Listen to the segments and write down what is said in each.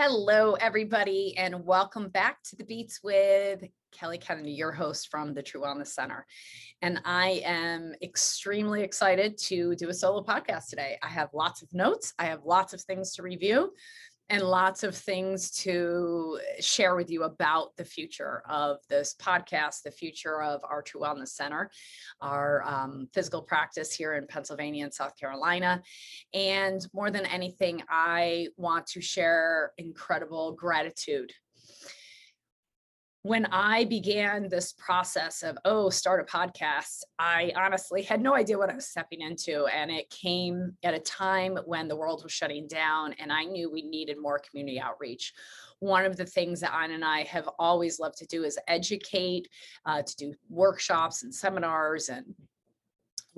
Hello, everybody, and welcome back to the Beats with Kelly Kennedy, your host from the True Wellness Center. And I am extremely excited to do a solo podcast today. I have lots of notes, I have lots of things to review and lots of things to share with you about the future of this podcast, the future of our True Wellness Center, our um, physical practice here in Pennsylvania and South Carolina. And more than anything, I want to share incredible gratitude when I began this process of, oh, start a podcast, I honestly had no idea what I was stepping into. And it came at a time when the world was shutting down and I knew we needed more community outreach. One of the things that Anna and I have always loved to do is educate, uh, to do workshops and seminars and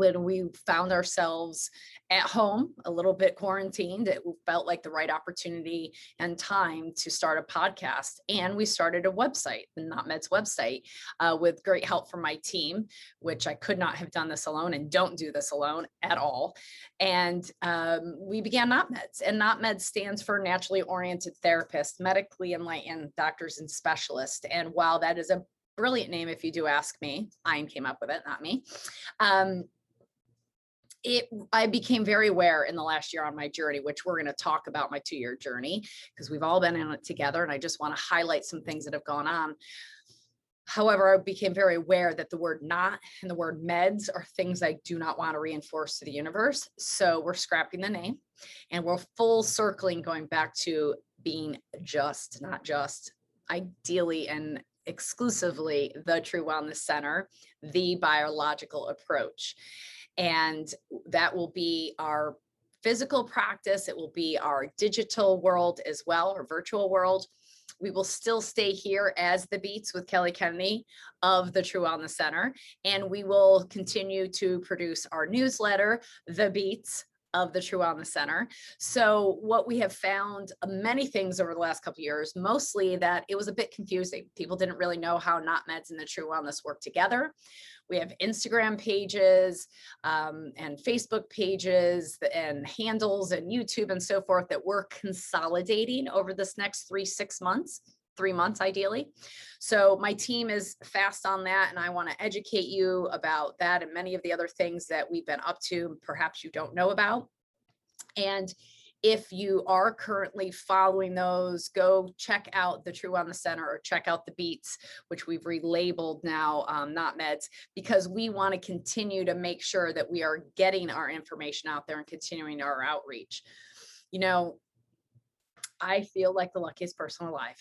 when we found ourselves at home, a little bit quarantined, it felt like the right opportunity and time to start a podcast. And we started a website, the Not Meds website, uh, with great help from my team, which I could not have done this alone and don't do this alone at all. And um, we began Not Meds. And Not Meds stands for Naturally Oriented Therapists, Medically Enlightened Doctors and Specialists. And while that is a brilliant name, if you do ask me, I came up with it, not me. Um, it i became very aware in the last year on my journey which we're going to talk about my two year journey because we've all been in it together and i just want to highlight some things that have gone on. However i became very aware that the word not and the word meds are things i do not want to reinforce to the universe so we're scrapping the name and we're full circling going back to being just not just ideally and exclusively the true wellness center the biological approach and that will be our physical practice. It will be our digital world as well, or virtual world. We will still stay here as the Beats with Kelly Kennedy of the True Wellness Center. And we will continue to produce our newsletter, The Beats, of the True Wellness Center. So what we have found uh, many things over the last couple years, mostly that it was a bit confusing. People didn't really know how Not Meds and the True Wellness work together. We have Instagram pages um, and Facebook pages and handles and YouTube and so forth that we're consolidating over this next three, six months three months ideally. So my team is fast on that and I want to educate you about that and many of the other things that we've been up to perhaps you don't know about. And if you are currently following those, go check out the True on the Center or check out the Beats, which we've relabeled now, um, not meds, because we want to continue to make sure that we are getting our information out there and continuing our outreach. You know, I feel like the luckiest person alive.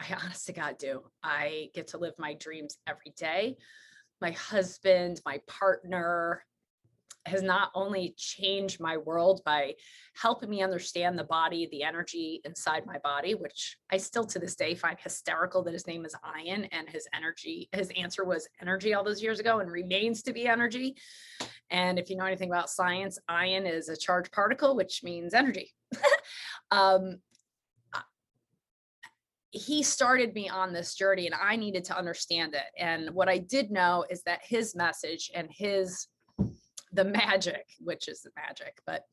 I honest to God do. I get to live my dreams every day. My husband, my partner, has not only changed my world by helping me understand the body, the energy inside my body, which I still to this day find hysterical that his name is Ian and his energy, his answer was energy all those years ago and remains to be energy. And if you know anything about science, ion is a charged particle, which means energy. um, he started me on this journey and I needed to understand it. And what I did know is that his message and his the magic, which is the magic, but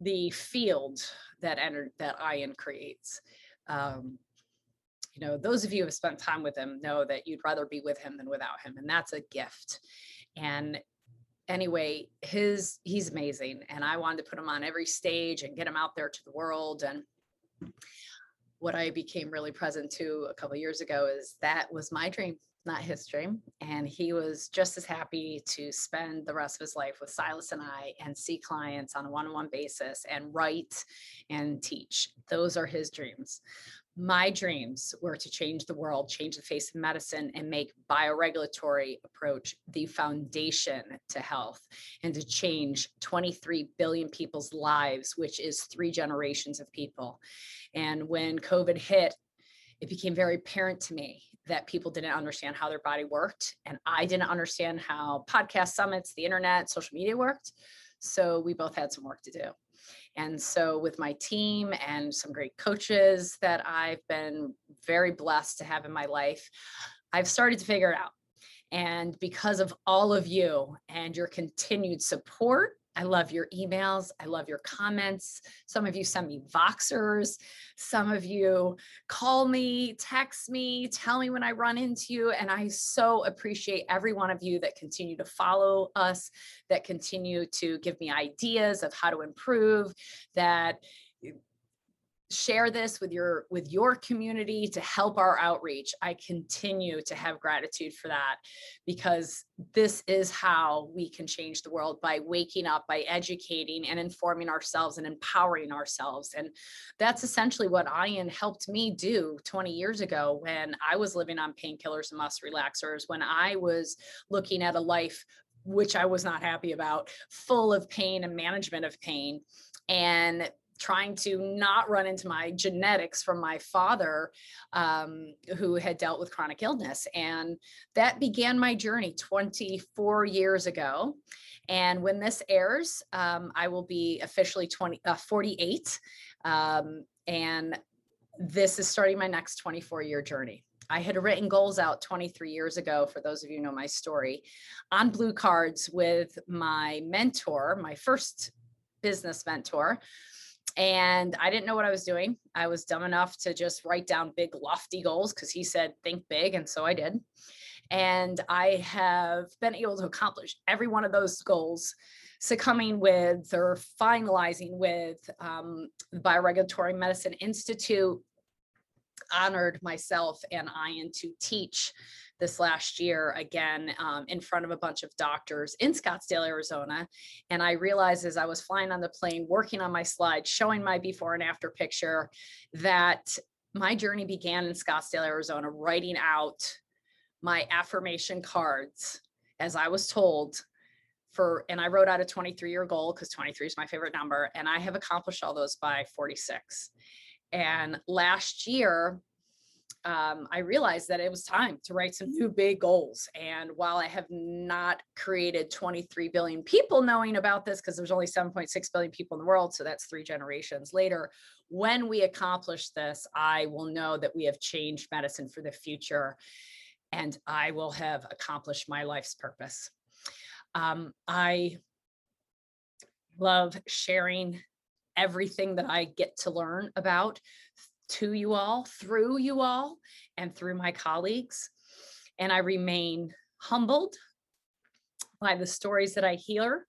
the field that enter that Ian creates. Um, you know, those of you who have spent time with him know that you'd rather be with him than without him, and that's a gift. And anyway, his he's amazing, and I wanted to put him on every stage and get him out there to the world. And what I became really present to a couple years ago is that was my dream not his dream. And he was just as happy to spend the rest of his life with Silas and I and see clients on a one on one basis and write and teach. Those are his dreams. My dreams were to change the world, change the face of medicine, and make bioregulatory approach the foundation to health and to change 23 billion people's lives, which is three generations of people. And when COVID hit, it became very apparent to me that people didn't understand how their body worked. And I didn't understand how podcast summits, the internet, social media worked. So we both had some work to do. And so, with my team and some great coaches that I've been very blessed to have in my life, I've started to figure it out. And because of all of you and your continued support, I love your emails. I love your comments. Some of you send me Voxers. Some of you call me, text me, tell me when I run into you. And I so appreciate every one of you that continue to follow us, that continue to give me ideas of how to improve, that share this with your with your community to help our outreach i continue to have gratitude for that because this is how we can change the world by waking up by educating and informing ourselves and empowering ourselves and that's essentially what ian helped me do 20 years ago when i was living on painkillers and muscle relaxers when i was looking at a life which I was not happy about, full of pain and management of pain. And trying to not run into my genetics from my father um, who had dealt with chronic illness. And that began my journey 24 years ago. And when this airs um, i will be officially 20 uh, 48 um, and this is starting my next 24 year journey. I had written goals out 23 years ago, for those of you know my story, on blue cards with my mentor, my first business mentor, and I didn't know what I was doing. I was dumb enough to just write down big, lofty goals because he said, think big. And so I did. And I have been able to accomplish every one of those goals, succumbing with or finalizing with um, the Bioregulatory Medicine Institute honored myself and Ian to teach this last year again um, in front of a bunch of doctors in Scottsdale, Arizona. And I realized as I was flying on the plane, working on my slides, showing my before and after picture, that my journey began in Scottsdale, Arizona, writing out my affirmation cards as I was told for, and I wrote out a 23 year goal because 23 is my favorite number. And I have accomplished all those by 46. And last year, um, I realized that it was time to write some new big goals. And while I have not created 23 billion people knowing about this, because there's only 7.6 billion people in the world, so that's three generations later, when we accomplish this, I will know that we have changed medicine for the future and I will have accomplished my life's purpose. Um, I love sharing everything that I get to learn about to you all, through you all, and through my colleagues. And I remain humbled by the stories that I hear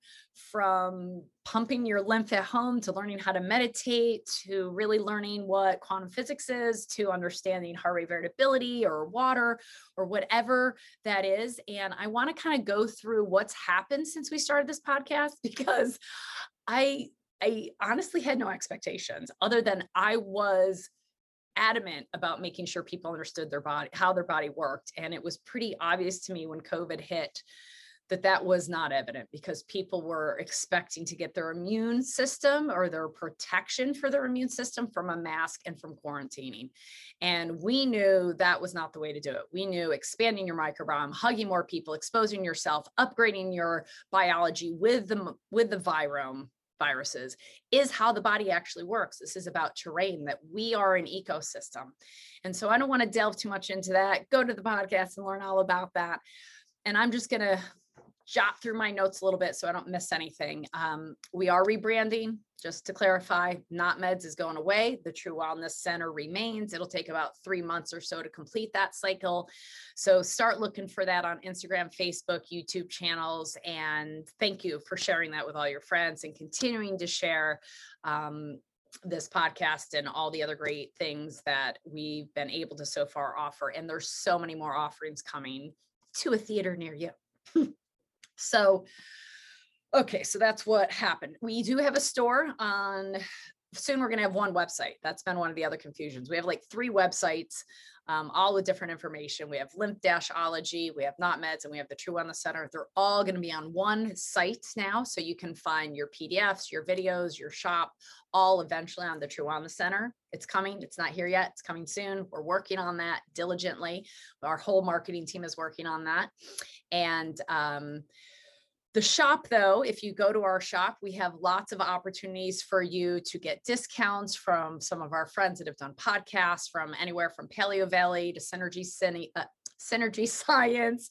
from pumping your lymph at home to learning how to meditate to really learning what quantum physics is to understanding heart rate variability or water or whatever that is. And I want to kind of go through what's happened since we started this podcast because I I honestly had no expectations other than I was adamant about making sure people understood their body, how their body worked. And it was pretty obvious to me when COVID hit that that was not evident because people were expecting to get their immune system or their protection for their immune system from a mask and from quarantining. And we knew that was not the way to do it. We knew expanding your microbiome, hugging more people, exposing yourself, upgrading your biology with the with the virome viruses is how the body actually works. This is about terrain, that we are an ecosystem. And so I don't want to delve too much into that. Go to the podcast and learn all about that. And I'm just going to jot through my notes a little bit so I don't miss anything. Um, we are rebranding, just to clarify, Not Meds is going away. The True Wellness Center remains. It'll take about three months or so to complete that cycle. So start looking for that on Instagram, Facebook, YouTube channels. And thank you for sharing that with all your friends and continuing to share. Um, this podcast and all the other great things that we've been able to so far offer. And there's so many more offerings coming to a theater near you. So, okay, so that's what happened. We do have a store on soon we're going to have one website. That's been one of the other confusions. We have like three websites um, all with different information. We have lymph dashology we have not meds and we have the true wellness center. They're all going to be on one site now so you can find your pdfs your videos your shop all eventually on the true wellness center. It's coming. It's not here yet. It's coming soon. We're working on that diligently. Our whole marketing team is working on that. And um, the shop, though, if you go to our shop, we have lots of opportunities for you to get discounts from some of our friends that have done podcasts from anywhere from Paleovalley to Synergy uh, synergy science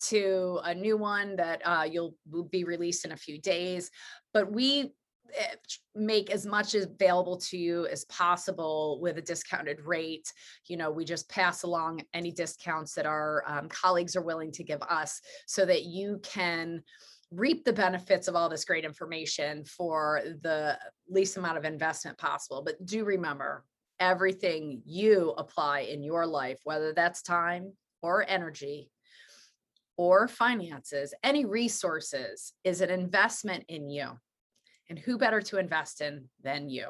to a new one that uh, you'll will be released in a few days. But we eh, make as much available to you as possible with a discounted rate. You know, we just pass along any discounts that our um, colleagues are willing to give us so that you can reap the benefits of all this great information for the least amount of investment possible. But do remember, everything you apply in your life, whether that's time or energy or finances, any resources, is an investment in you. And who better to invest in than you?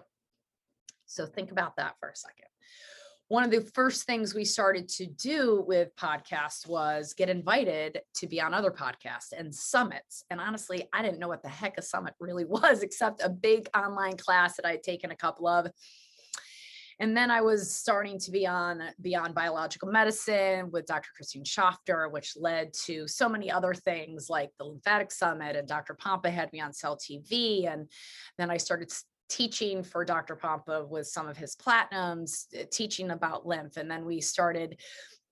So think about that for a second one of the first things we started to do with podcasts was get invited to be on other podcasts and summits. And honestly, I didn't know what the heck a summit really was, except a big online class that I had taken a couple of. And then I was starting to be on Beyond Biological Medicine with Dr. Christine Schaffner, which led to so many other things like the Lymphatic Summit, and Dr. Pompa had me on Cell TV. And then I started teaching for Dr. Pompa with some of his platinums, eh, teaching about lymph. And then we started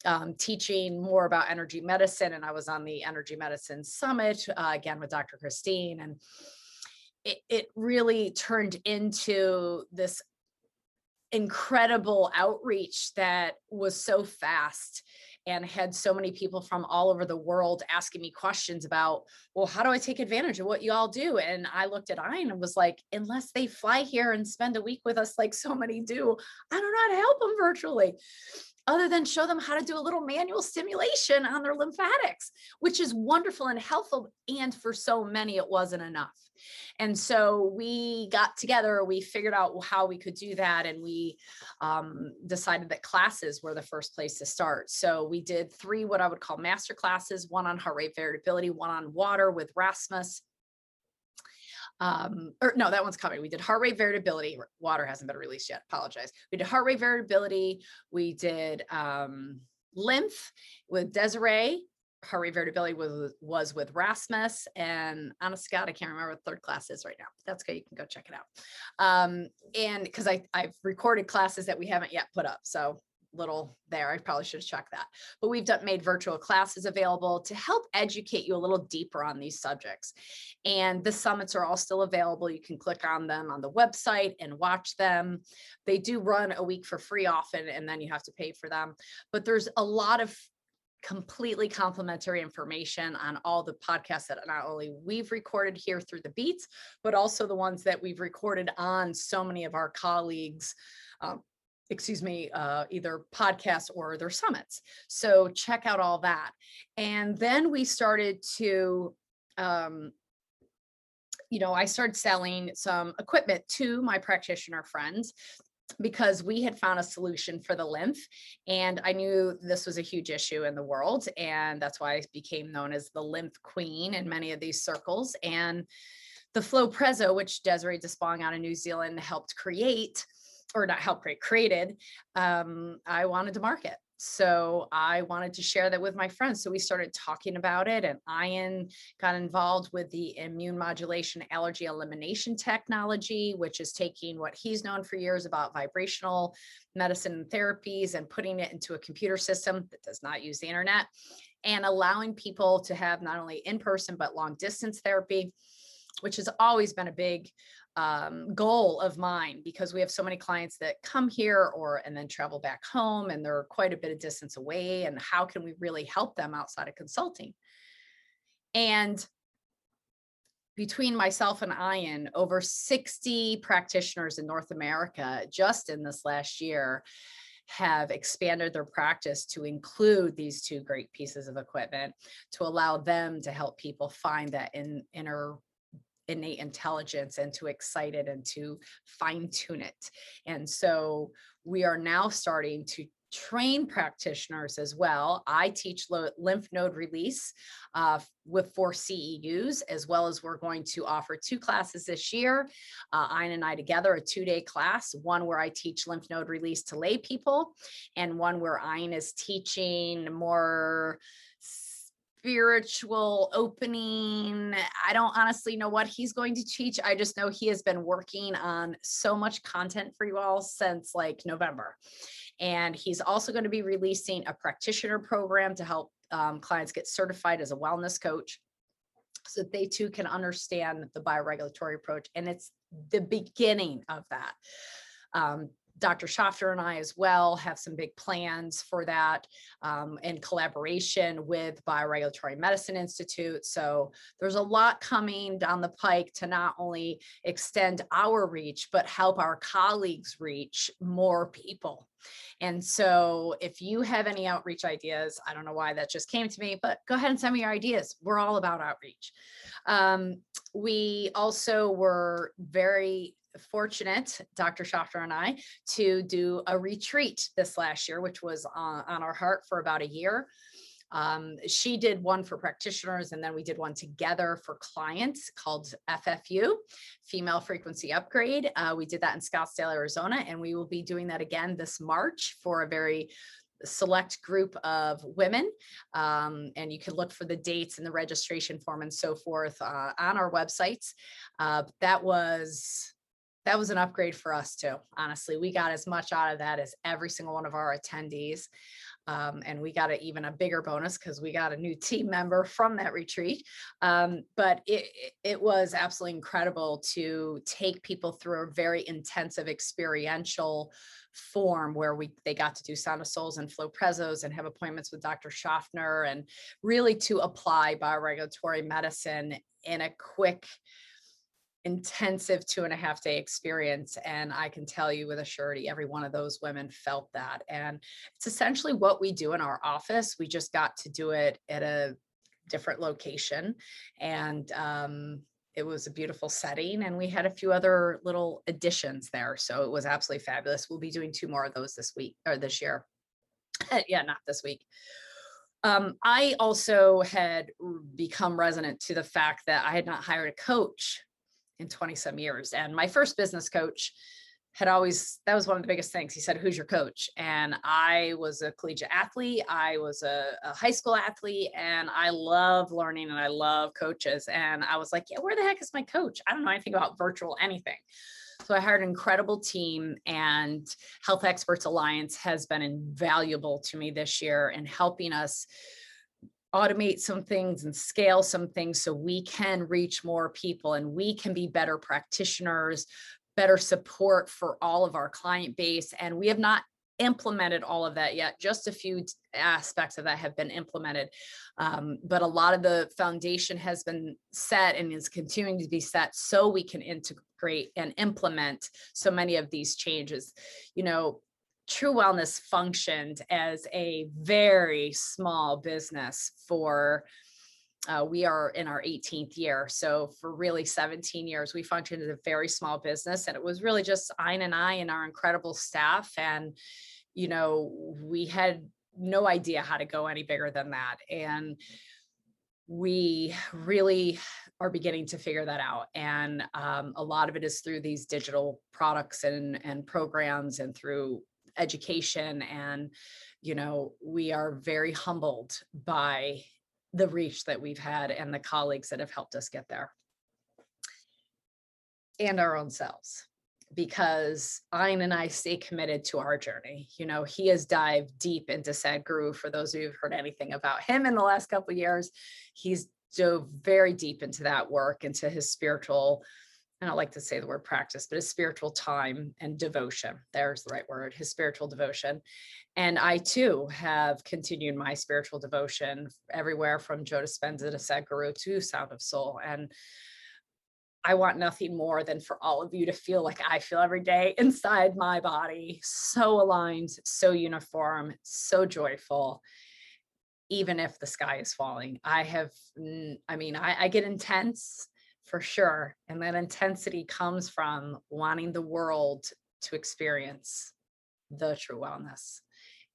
um, teaching more about energy medicine. And I was on the Energy Medicine Summit uh, again with Dr. Christine. And it, it really turned into this incredible outreach that was so fast and had so many people from all over the world asking me questions about, well, how do I take advantage of what you all do? And I looked at Ian and was like, unless they fly here and spend a week with us like so many do, I don't know how to help them virtually other than show them how to do a little manual stimulation on their lymphatics, which is wonderful and helpful. And for so many, it wasn't enough. And so we got together, we figured out how we could do that, and we um, decided that classes were the first place to start. So we did three what I would call master classes one on heart rate variability, one on water with Rasmus, um, or no, that one's coming. We did heart rate variability. Water hasn't been released yet. Apologize. We did heart rate variability. We did um, lymph with Desiree. Heart rate was was with Rasmus and honest God, I can't remember what third class is right now. That's good. You can go check it out. Um, and because I I've recorded classes that we haven't yet put up, so little there. I probably should check that. But we've done, made virtual classes available to help educate you a little deeper on these subjects. And the summits are all still available. You can click on them on the website and watch them. They do run a week for free often, and then you have to pay for them. But there's a lot of completely complimentary information on all the podcasts that not only we've recorded here through the beats, but also the ones that we've recorded on so many of our colleagues um, excuse me, uh, either podcasts or their summits. So check out all that. And then we started to, um, you know, I started selling some equipment to my practitioner friends because we had found a solution for the lymph and i knew this was a huge issue in the world and that's why i became known as the lymph queen in many of these circles and the FLOWpresso which desiree de Spong out of new zealand helped create or not help create, created, um, I wanted to market. So I wanted to share that with my friends. So we started talking about it, and Ian got involved with the immune modulation allergy elimination technology, which is taking what he's known for years about vibrational medicine and therapies and putting it into a computer system that does not use the internet and allowing people to have not only in person but long distance therapy which has always been a big um, goal of mine because we have so many clients that come here or and then travel back home and they're quite a bit of distance away and how can we really help them outside of consulting? And between myself and Ian, over 60 practitioners in North America just in this last year have expanded their practice to include these two great pieces of equipment to allow them to help people find that in, inner innate intelligence and to excite it and to fine tune it. And so we are now starting to train practitioners as well. I teach lymph node release uh, with four CEUs, as well as we're going to offer two classes this year. Uh, and I together, a two day class, one where I teach lymph node release to lay people, and one where Ian is teaching more spiritual opening. I don't honestly know what he's going to teach. I just know he has been working on so much content for you all since like November. And he's also going to be releasing a practitioner program to help um, clients get certified as a wellness coach so that they too can understand the bioregulatory approach. And it's the beginning of that. Um, Dr. Schaffner and I as well have some big plans for that um, in collaboration with Bioregulatory Medicine Institute. So there's a lot coming down the pike to not only extend our reach, but help our colleagues reach more people. And so if you have any outreach ideas, I don't know why that just came to me, but go ahead and send me your ideas. We're all about outreach. Um, we also were very fortunate, Dr. Schaffner and I, to do a retreat this last year, which was on, on our heart for about a year. Um, she did one for practitioners, and then we did one together for clients called FFU, Female Frequency Upgrade. Uh, we did that in Scottsdale, Arizona, and we will be doing that again this March for a very select group of women um, and you can look for the dates and the registration form and so forth uh, on our websites uh, that was that was an upgrade for us too. Honestly, we got as much out of that as every single one of our attendees. Um, and we got a, even a bigger bonus because we got a new team member from that retreat. Um, but it, it was absolutely incredible to take people through a very intensive experiential form where we they got to do sound of souls and FLOWpressos and have appointments with Dr. Schaffner and really to apply bioregulatory medicine in a quick intensive two and a half day experience. And I can tell you with a surety, every one of those women felt that. And it's essentially what we do in our office. We just got to do it at a different location. And um, it was a beautiful setting. And we had a few other little additions there. So it was absolutely fabulous. We'll be doing two more of those this week or this year. yeah, not this week. Um, I also had become resonant to the fact that I had not hired a coach in 20 some years. And my first business coach had always, that was one of the biggest things. He said, Who's your coach? And I was a collegiate athlete, I was a, a high school athlete, and I love learning and I love coaches. And I was like, Yeah, where the heck is my coach? I don't know anything about virtual anything. So I hired an incredible team, and Health Experts Alliance has been invaluable to me this year in helping us automate some things and scale some things so we can reach more people and we can be better practitioners, better support for all of our client base. And we have not implemented all of that yet. Just a few aspects of that have been implemented. Um, but a lot of the foundation has been set and is continuing to be set so we can integrate and implement so many of these changes. You know, True Wellness functioned as a very small business for uh, we are in our 18th year. So for really 17 years, we functioned as a very small business. And it was really just Ian and I and our incredible staff. And, you know, we had no idea how to go any bigger than that. And we really are beginning to figure that out. And um, a lot of it is through these digital products and, and programs and through education and you know we are very humbled by the reach that we've had and the colleagues that have helped us get there and our own selves because Ian and I stay committed to our journey. You know, he has dived deep into Sadhguru. For those who've heard anything about him in the last couple years, he's dove very deep into that work, into his spiritual I don't like to say the word practice, but his spiritual time and devotion. There's the right word, his spiritual devotion. And I too have continued my spiritual devotion everywhere from Joe Dispenza to Sadhguru to Sound of Soul. And I want nothing more than for all of you to feel like I feel every day inside my body, so aligned, so uniform, so joyful, even if the sky is falling. I have, I mean, I, I get intense for sure. And that intensity comes from wanting the world to experience the true wellness,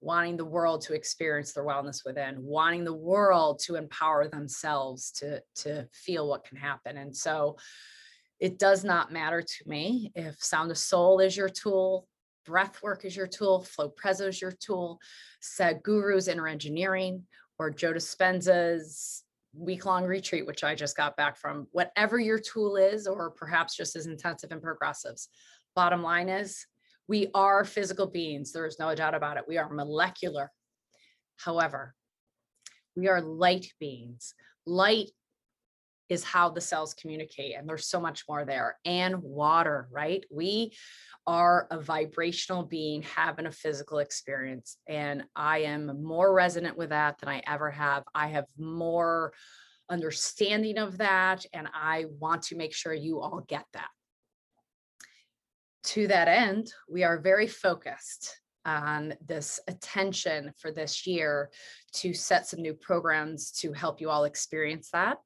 wanting the world to experience their wellness within, wanting the world to empower themselves to, to feel what can happen. And so it does not matter to me if Sound of Soul is your tool, breath work is your tool, FLOWpresso is your tool, Sadhguru's inner engineering, or Joe Dispenza's week long retreat, which I just got back from, whatever your tool is, or perhaps just as intensive and progressives. Bottom line is, we are physical beings. There is no doubt about it. We are molecular. However, we are light beings. Light is how the cells communicate, and there's so much more there. And water, right? We are a vibrational being having a physical experience. And I am more resonant with that than I ever have. I have more understanding of that. And I want to make sure you all get that. To that end, we are very focused on this attention for this year to set some new programs to help you all experience that.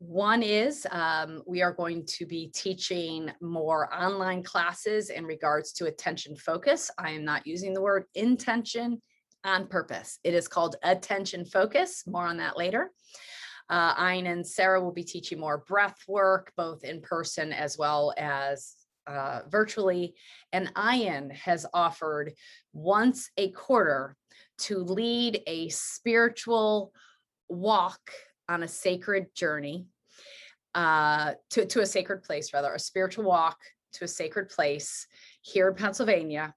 One is um, we are going to be teaching more online classes in regards to attention focus. I am not using the word intention on purpose. It is called attention focus. More on that later. Uh, Ian and Sarah will be teaching more breath work, both in person as well as uh, virtually. And Ian has offered once a quarter to lead a spiritual walk on a sacred journey uh, to, to a sacred place, rather, a spiritual walk to a sacred place here in Pennsylvania.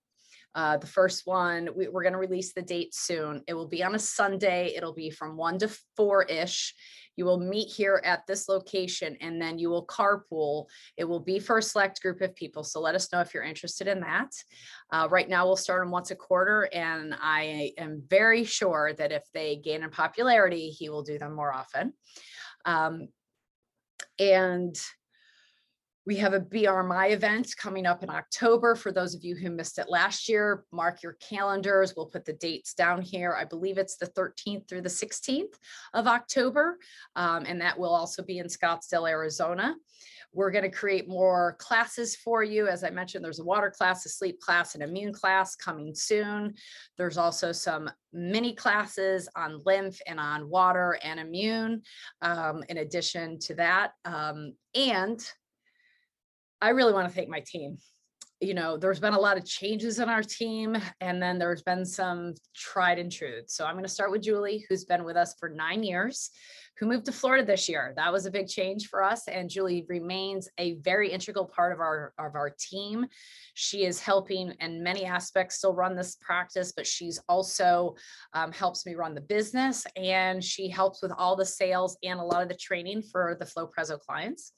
Uh, the first one, we, are going to release the date soon. It will be on a Sunday. It'll be from one to four ish. You will meet here at this location and then you will carpool. It will be for a select group of people. So let us know if you're interested in that. Uh, right now, we'll start them once a quarter. And I am very sure that if they gain in popularity, he will do them more often. Um, and we have a BRMI event coming up in October. For those of you who missed it last year, mark your calendars. We'll put the dates down here. I believe it's the 13th through the 16th of October. Um, and that will also be in Scottsdale, Arizona. We're going to create more classes for you. As I mentioned, there's a water class, a sleep class, an immune class coming soon. There's also some mini classes on lymph and on water and immune um, in addition to that. Um, and I really want to thank my team. You know, there's been a lot of changes in our team, and then there's been some tried and true. So I'm going to start with Julie, who's been with us for nine years, who moved to Florida this year. That was a big change for us, and Julie remains a very integral part of our of our team. She is helping in many aspects still run this practice, but she's also um, helps me run the business, and she helps with all the sales and a lot of the training for the FLOWpresso clients.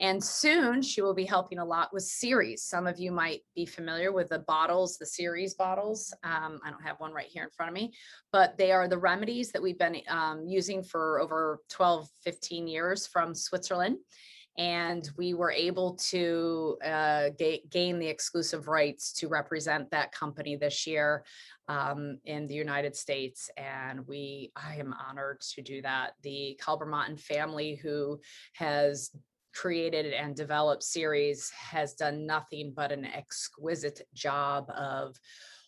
And soon she will be helping a lot with Ceres. Some of you might be familiar with the bottles, the Ceres bottles. Um, I don't have one right here in front of me, but they are the remedies that we've been um, using for over 12, 15 years from Switzerland. And we were able to uh, ga- gain the exclusive rights to represent that company this year um, in the United States. And we, I am honored to do that. The Kalbermatten family, who has created and developed Ceres has done nothing but an exquisite job of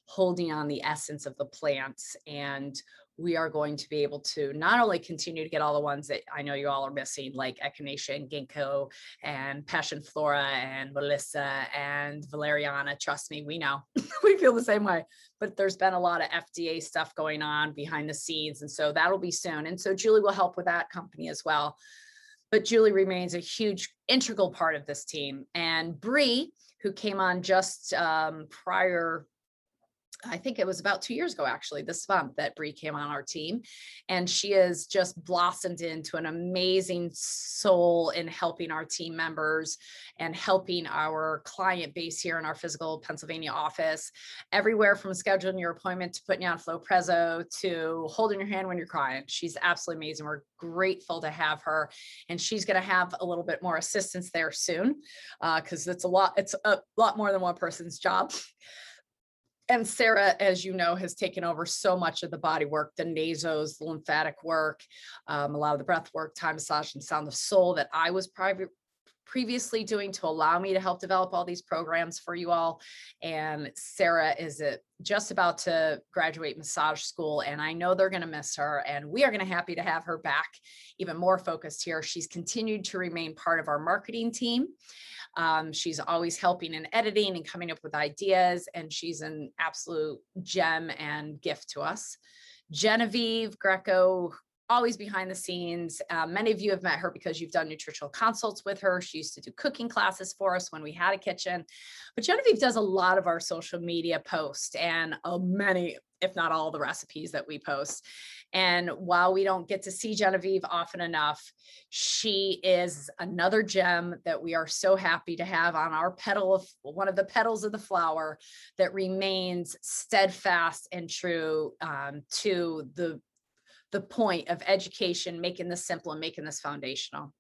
holding on the essence of the plants and we are going to be able to not only continue to get all the ones that I know you all are missing, like Echinacea and Ginkgo and Passiflora and Melissa and Valeriana. Trust me, we know we feel the same way. But there's been a lot of FDA stuff going on behind the scenes. And so that'll be soon. And so Julie will help with that company as well but Julie remains a huge integral part of this team. And Bree, who came on just um, prior I think it was about two years ago, actually, this month that Bree came on our team. And she has just blossomed into an amazing soul in helping our team members and helping our client base here in our physical Pennsylvania office, everywhere from scheduling your appointment to putting you on FLOWpresso to holding your hand when you're crying. She's absolutely amazing. We're grateful to have her. And she's going to have a little bit more assistance there soon because uh, it's a lot, it's a lot more than one person's job and Sarah, as you know, has taken over so much of the body work, the nasos, the lymphatic work, um, a lot of the breath work, time massage, and sound of soul that I was private previously doing to allow me to help develop all these programs for you all. And Sarah is it just about to graduate massage school and I know they're going to miss her and we are going to happy to have her back even more focused here. She's continued to remain part of our marketing team. Um, she's always helping in editing and coming up with ideas, and she's an absolute gem and gift to us. Genevieve Greco, always behind the scenes. Uh, many of you have met her because you've done nutritional consults with her. She used to do cooking classes for us when we had a kitchen. But Genevieve does a lot of our social media posts and uh, many, if not all, the recipes that we post. And while we don't get to see Genevieve often enough, she is another gem that we are so happy to have on our petal of one of the petals of the flower that remains steadfast and true um, to the the point of education, making this simple and making this foundational.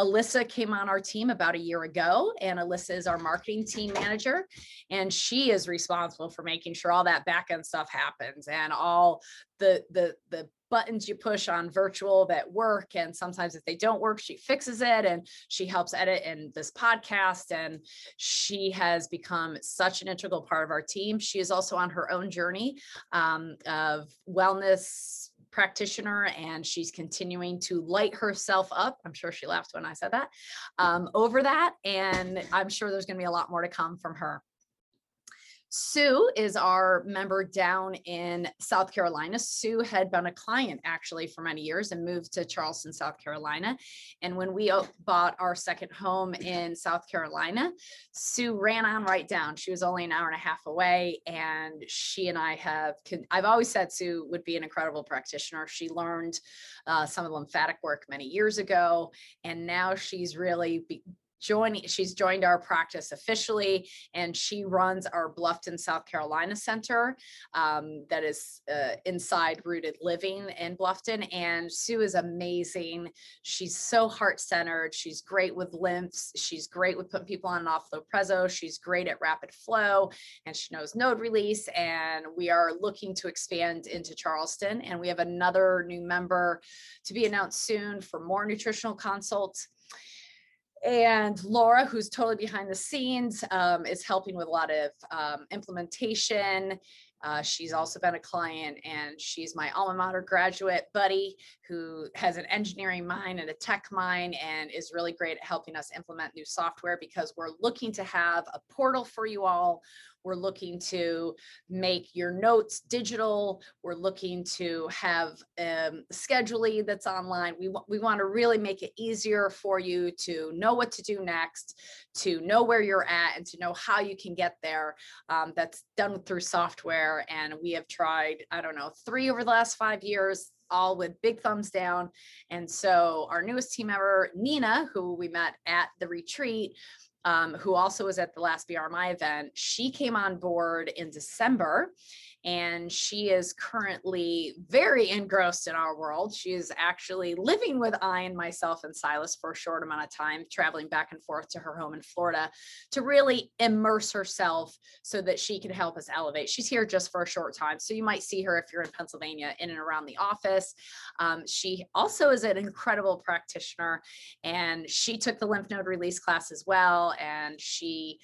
Alyssa came on our team about a year ago, and Alyssa is our marketing team manager, and she is responsible for making sure all that back end stuff happens and all the the the buttons you push on virtual that work and sometimes if they don't work she fixes it and she helps edit in this podcast and she has become such an integral part of our team she is also on her own journey um, of wellness practitioner and she's continuing to light herself up. I'm sure she laughed when I said that um, over that. And I'm sure there's going to be a lot more to come from her. Sue is our member down in South Carolina. Sue had been a client actually for many years and moved to Charleston, South Carolina. And when we bought our second home in South Carolina, Sue ran on right down. She was only an hour and a half away. And she and I have, I've always said Sue would be an incredible practitioner. She learned uh, some of the lymphatic work many years ago. And now she's really be, joining, she's joined our practice officially and she runs our Bluffton, South Carolina Center um, that is uh, inside Rooted Living in Bluffton. And Sue is amazing. She's so heart-centered. She's great with lymphs. She's great with putting people on and off Loprezo. She's great at rapid flow and she knows node release. And we are looking to expand into Charleston. And we have another new member to be announced soon for more nutritional consults and Laura, who's totally behind the scenes, um, is helping with a lot of um, implementation. Uh, she's also been a client and she's my alma mater graduate buddy who has an engineering mind and a tech mind and is really great at helping us implement new software because we're looking to have a portal for you all we're looking to make your notes digital. We're looking to have um, scheduling that's online. We, we want to really make it easier for you to know what to do next, to know where you're at, and to know how you can get there. Um, that's done through software. And we have tried, I don't know, three over the last five years all with big thumbs down. And so our newest team member, Nina, who we met at the retreat, um, who also was at the last BRMI event, she came on board in December and she is currently very engrossed in our world. She is actually living with I and myself and Silas for a short amount of time, traveling back and forth to her home in Florida to really immerse herself so that she can help us elevate. She's here just for a short time. So you might see her if you're in Pennsylvania in and around the office. Um, she also is an incredible practitioner and she took the lymph node release class as well. And she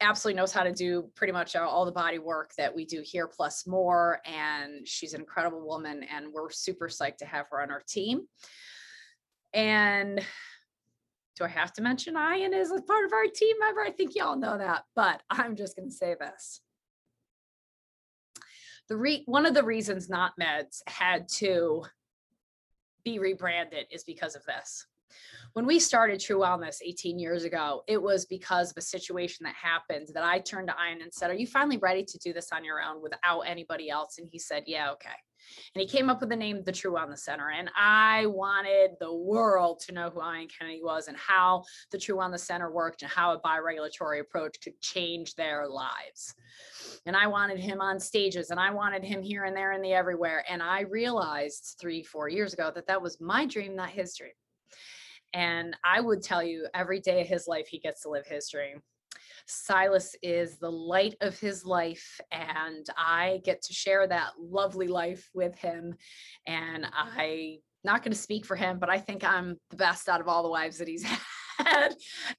absolutely knows how to do pretty much all the body work that we do here plus more and she's an incredible woman and we're super psyched to have her on our team. And do i have to mention ian is a part of our team member? I think y'all know that but i'm just going to say this. The re- one of the reasons not meds had to be rebranded is because of this when we started True Wellness 18 years ago, it was because of a situation that happened that I turned to Ian and said, Are you finally ready to do this on your own without anybody else? And he said, Yeah, okay. And he came up with the name The True Wellness Center. And I wanted the world to know who Ian Kennedy was and how the True Wellness Center worked and how a bioregulatory approach could change their lives. And I wanted him on stages and I wanted him here and there and the everywhere. And I realized three, four years ago that that was my dream, not his dream. And I would tell you every day of his life, he gets to live his dream. Silas is the light of his life, and I get to share that lovely life with him. And I not going to speak for him, but I think I'm the best out of all the wives that he's had.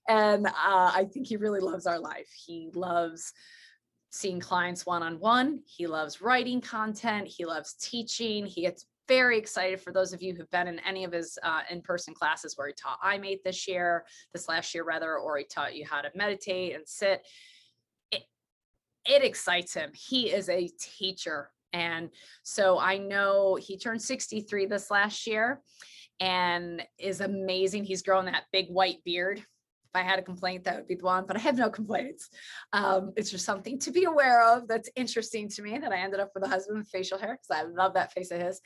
And uh, I think he really loves our life. He loves seeing clients one on one. He loves writing content. He loves teaching. He gets very excited for those of you who've been in any of his uh, in-person classes where he taught iMate this year, this last year rather, or he taught you how to meditate and sit. It, it excites him. He is a teacher And so I know he turned 63 this last year and is amazing. He's grown that big white beard. If I had a complaint, that would be the one, but I have no complaints. Um, it's just something to be aware of that's interesting to me that I ended up with a husband with facial hair because I love that face of his.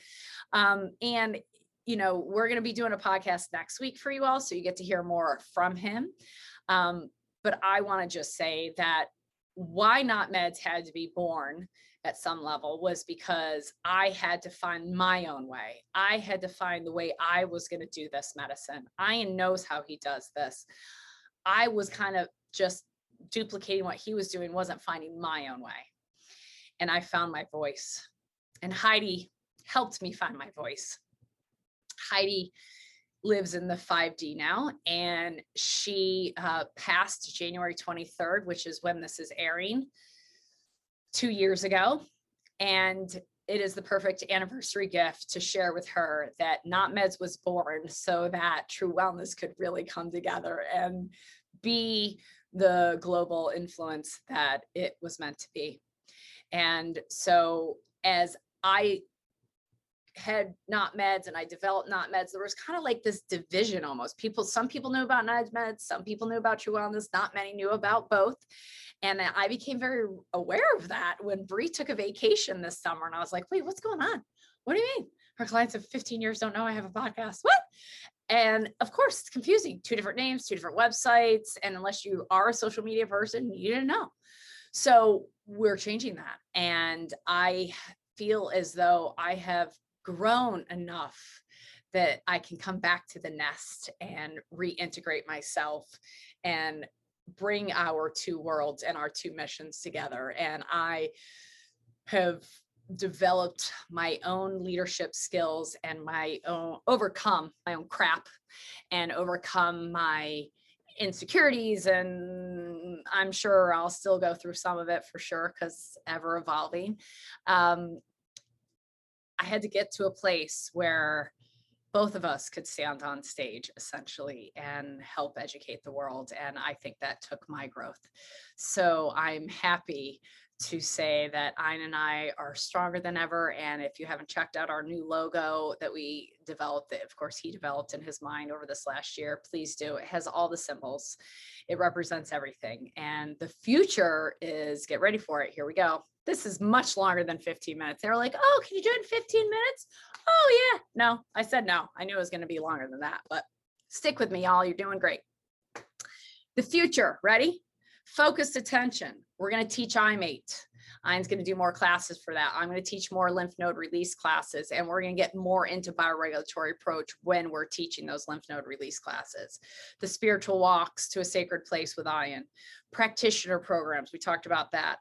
Um, and you know, we're going to be doing a podcast next week for you all, so you get to hear more from him. Um, but I want to just say that why not meds had to be born at some level was because I had to find my own way. I had to find the way I was going to do this medicine. Ian knows how he does this. I was kind of just duplicating what he was doing, wasn't finding my own way. And I found my voice. And Heidi helped me find my voice. Heidi lives in the 5D now, and she uh, passed January 23rd, which is when this is airing, two years ago. And it is the perfect anniversary gift to share with her that Not Meds was born so that True Wellness could really come together and be the global influence that it was meant to be. And so, as I had not meds and I developed not meds, there was kind of like this division almost. People, some people knew about not meds, some people knew about true wellness, not many knew about both. And I became very aware of that when Bree took a vacation this summer. And I was like, wait, what's going on? What do you mean? Her clients of 15 years don't know I have a podcast. What? And of course, it's confusing. Two different names, two different websites. And unless you are a social media person, you didn't know. So we're changing that. And I feel as though I have grown enough that I can come back to the nest and reintegrate myself and bring our two worlds and our two missions together. And I have developed my own leadership skills and my own overcome my own crap and overcome my insecurities and i'm sure i'll still go through some of it for sure because ever evolving um, I had to get to a place where both of us could stand on stage essentially and help educate the world. And I think that took my growth. So I'm happy to say that Ian and I are stronger than ever. And if you haven't checked out our new logo that we developed, that of course he developed in his mind over this last year, please do. It has all the symbols, it represents everything. And the future is get ready for it. Here we go this is much longer than 15 minutes. They were like, oh, can you do it in 15 minutes? Oh, yeah. No, I said no. I knew it was going to be longer than that, but stick with me, y'all. You're doing great. The future, ready? Focused attention. We're going to teach IMATE. Ian's going to do more classes for that. I'm going to teach more lymph node release classes, and we're going to get more into bioregulatory approach when we're teaching those lymph node release classes. The spiritual walks to a sacred place with Ian, practitioner programs. We talked about that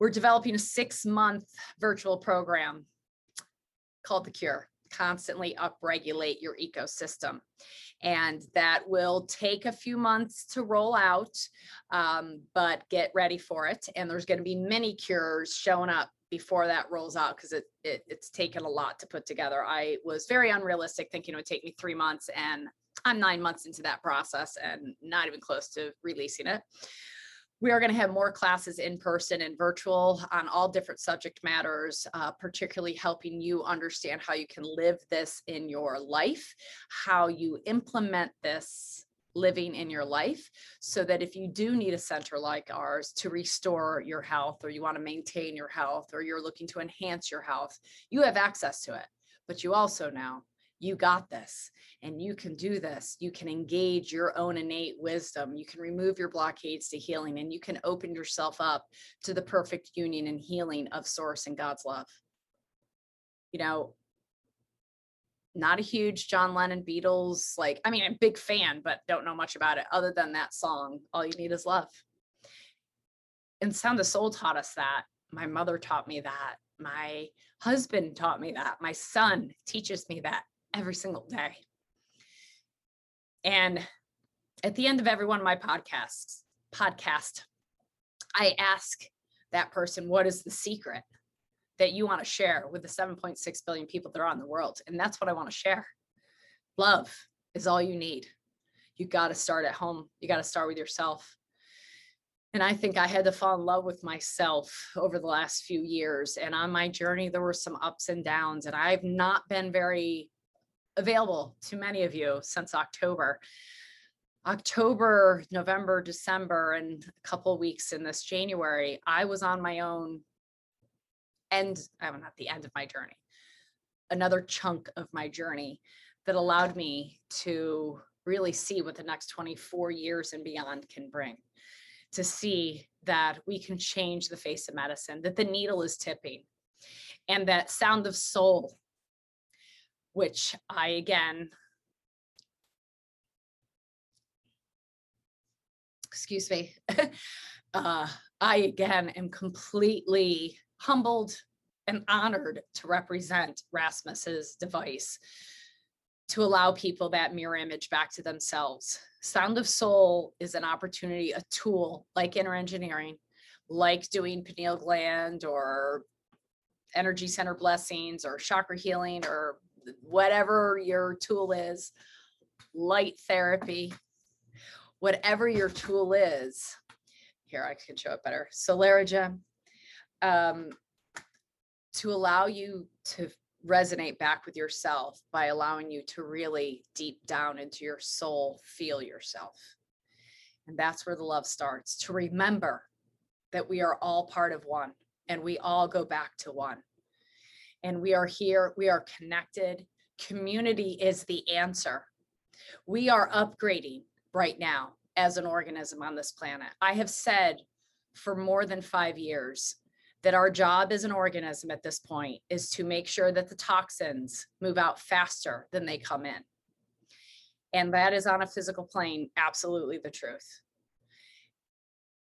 we're developing a six month virtual program called The Cure, constantly upregulate your ecosystem. And that will take a few months to roll out, um, but get ready for it. And there's going to be many cures showing up before that rolls out because it, it it's taken a lot to put together. I was very unrealistic thinking it would take me three months and I'm nine months into that process and not even close to releasing it we are going to have more classes in person and virtual on all different subject matters, uh, particularly helping you understand how you can live this in your life, how you implement this living in your life so that if you do need a center like ours to restore your health or you want to maintain your health or you're looking to enhance your health, you have access to it. But you also now you got this and you can do this. You can engage your own innate wisdom. You can remove your blockades to healing and you can open yourself up to the perfect union and healing of source and God's love. You know, not a huge John Lennon Beatles, like, I mean, I'm a big fan, but don't know much about it other than that song, All You Need Is Love. And Sound of Soul taught us that. My mother taught me that. My husband taught me that. My son teaches me that every single day. And at the end of every one of my podcasts, podcast, I ask that person, what is the secret that you want to share with the 7.6 billion people that are on the world? And that's what I want to share. Love is all you need. You got to start at home. You got to start with yourself. And I think I had to fall in love with myself over the last few years. And on my journey, there were some ups and downs, and I've not been very available to many of you since October. October, November, December, and a couple weeks in this January, I was on my own end, I'm not the end of my journey, another chunk of my journey that allowed me to really see what the next 24 years and beyond can bring. To see that we can change the face of medicine, that the needle is tipping, and that sound of soul, which I again excuse me, uh, I again am completely humbled and honored to represent Rasmus's device to allow people that mirror image back to themselves. Sound of Soul is an opportunity, a tool like inner engineering, like doing pineal gland or energy center blessings or chakra healing or whatever your tool is, light therapy, whatever your tool is. Here, I can show it better. Solarigem, um, to allow you to resonate back with yourself by allowing you to really deep down into your soul feel yourself. And that's where the love starts to remember that we are all part of one and we all go back to one. And we are here, we are connected. Community is the answer. We are upgrading right now as an organism on this planet. I have said for more than five years that our job as an organism at this point is to make sure that the toxins move out faster than they come in. And that is on a physical plane, absolutely the truth.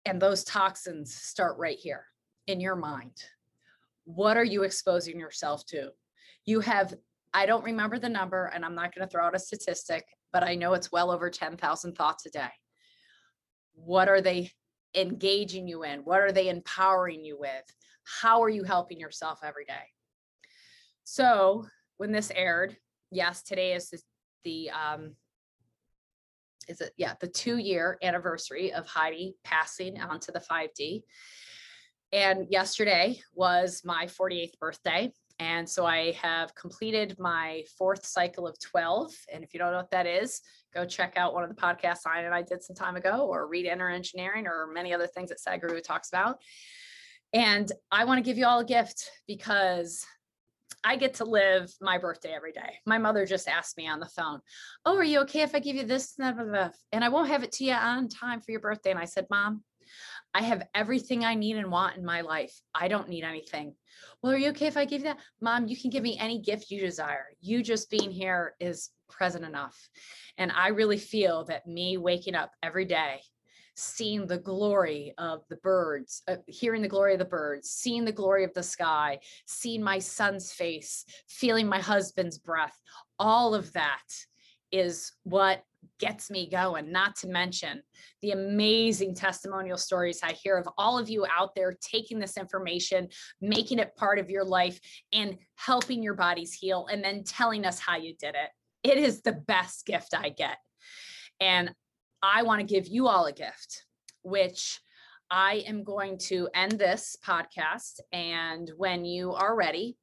And those toxins start right here in your mind. What are you exposing yourself to? You have, I don't remember the number, and I'm not going to throw out a statistic, but I know it's well over 10,000 thoughts a day. What are they engaging you in? What are they empowering you with? How are you helping yourself every day? So when this aired, yes, today is the, the um, is it yeah the two year anniversary of Heidi passing onto the 5D. And yesterday was my 48th birthday. And so I have completed my fourth cycle of 12. And if you don't know what that is, go check out one of the podcasts Ian and I did some time ago, or read Inner Engineering, or many other things that Sadhguru talks about. And I want to give you all a gift because I get to live my birthday every day. My mother just asked me on the phone, Oh, are you okay if I give you this? And I won't have it to you on time for your birthday. And I said, Mom, I have everything I need and want in my life. I don't need anything. Well, are you okay if I give you that? Mom, you can give me any gift you desire. You just being here is present enough. And I really feel that me waking up every day, seeing the glory of the birds, uh, hearing the glory of the birds, seeing the glory of the sky, seeing my son's face, feeling my husband's breath, all of that is what gets me going, not to mention the amazing testimonial stories I hear of all of you out there taking this information, making it part of your life, and helping your bodies heal, and then telling us how you did it. It is the best gift I get. And I want to give you all a gift, which I am going to end this podcast. And when you are ready,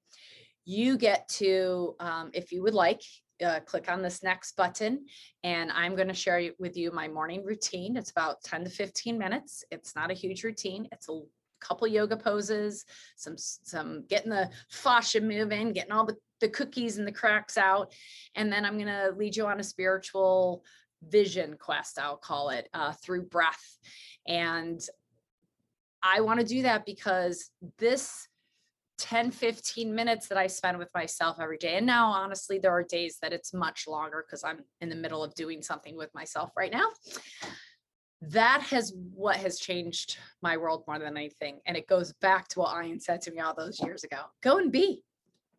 you get to, um, if you would like, uh, click on this next button and I'm going to share with you my morning routine. It's about 10 to 15 minutes. It's not a huge routine. It's a couple yoga poses, some some getting the fascia moving, getting all the, the cookies and the cracks out. And then I'm going to lead you on a spiritual vision quest, I'll call it, uh, through breath. And I want to do that because this 10 15 minutes that i spend with myself every day. And now honestly there are days that it's much longer because i'm in the middle of doing something with myself right now. That has what has changed my world more than anything. And it goes back to what ian said to me all those years ago. Go and be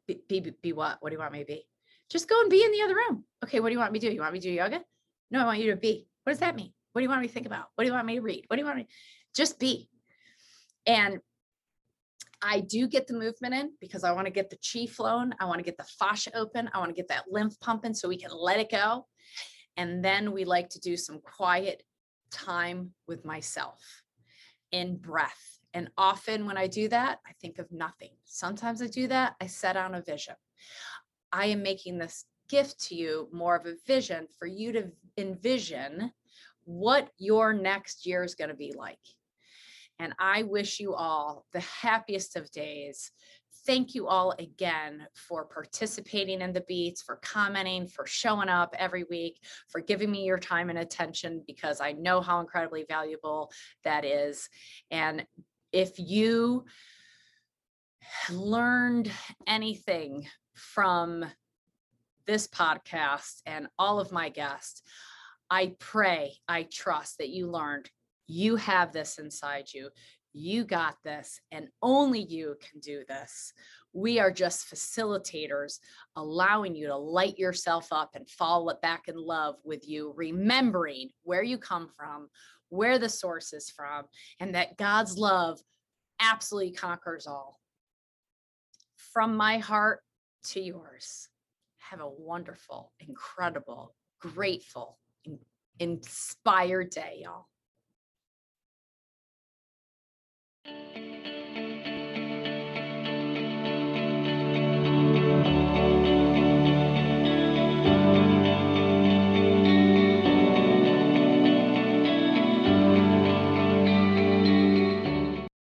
be be, be what? What do you want me to be? Just go and be in the other room. Okay what do you want me to do? You want me to do yoga? No i want you to be. What does that mean? What do you want me to think about? What do you want me to read? What do you want me just be. And I do get the movement in because I want to get the chi flowing. I want to get the fascia open. I want to get that lymph pumping so we can let it go. And then we like to do some quiet time with myself in breath. And often when I do that, I think of nothing. Sometimes I do that, I set on a vision. I am making this gift to you more of a vision for you to envision what your next year is going to be like. And I wish you all the happiest of days. Thank you all again for participating in the beats, for commenting, for showing up every week, for giving me your time and attention because I know how incredibly valuable that is. And if you learned anything from this podcast and all of my guests, I pray, I trust that you learned you have this inside you. You got this, and only you can do this. We are just facilitators, allowing you to light yourself up and fall back in love with you, remembering where you come from, where the source is from, and that God's love absolutely conquers all. From my heart to yours, have a wonderful, incredible, grateful, inspired day, y'all. Thank you.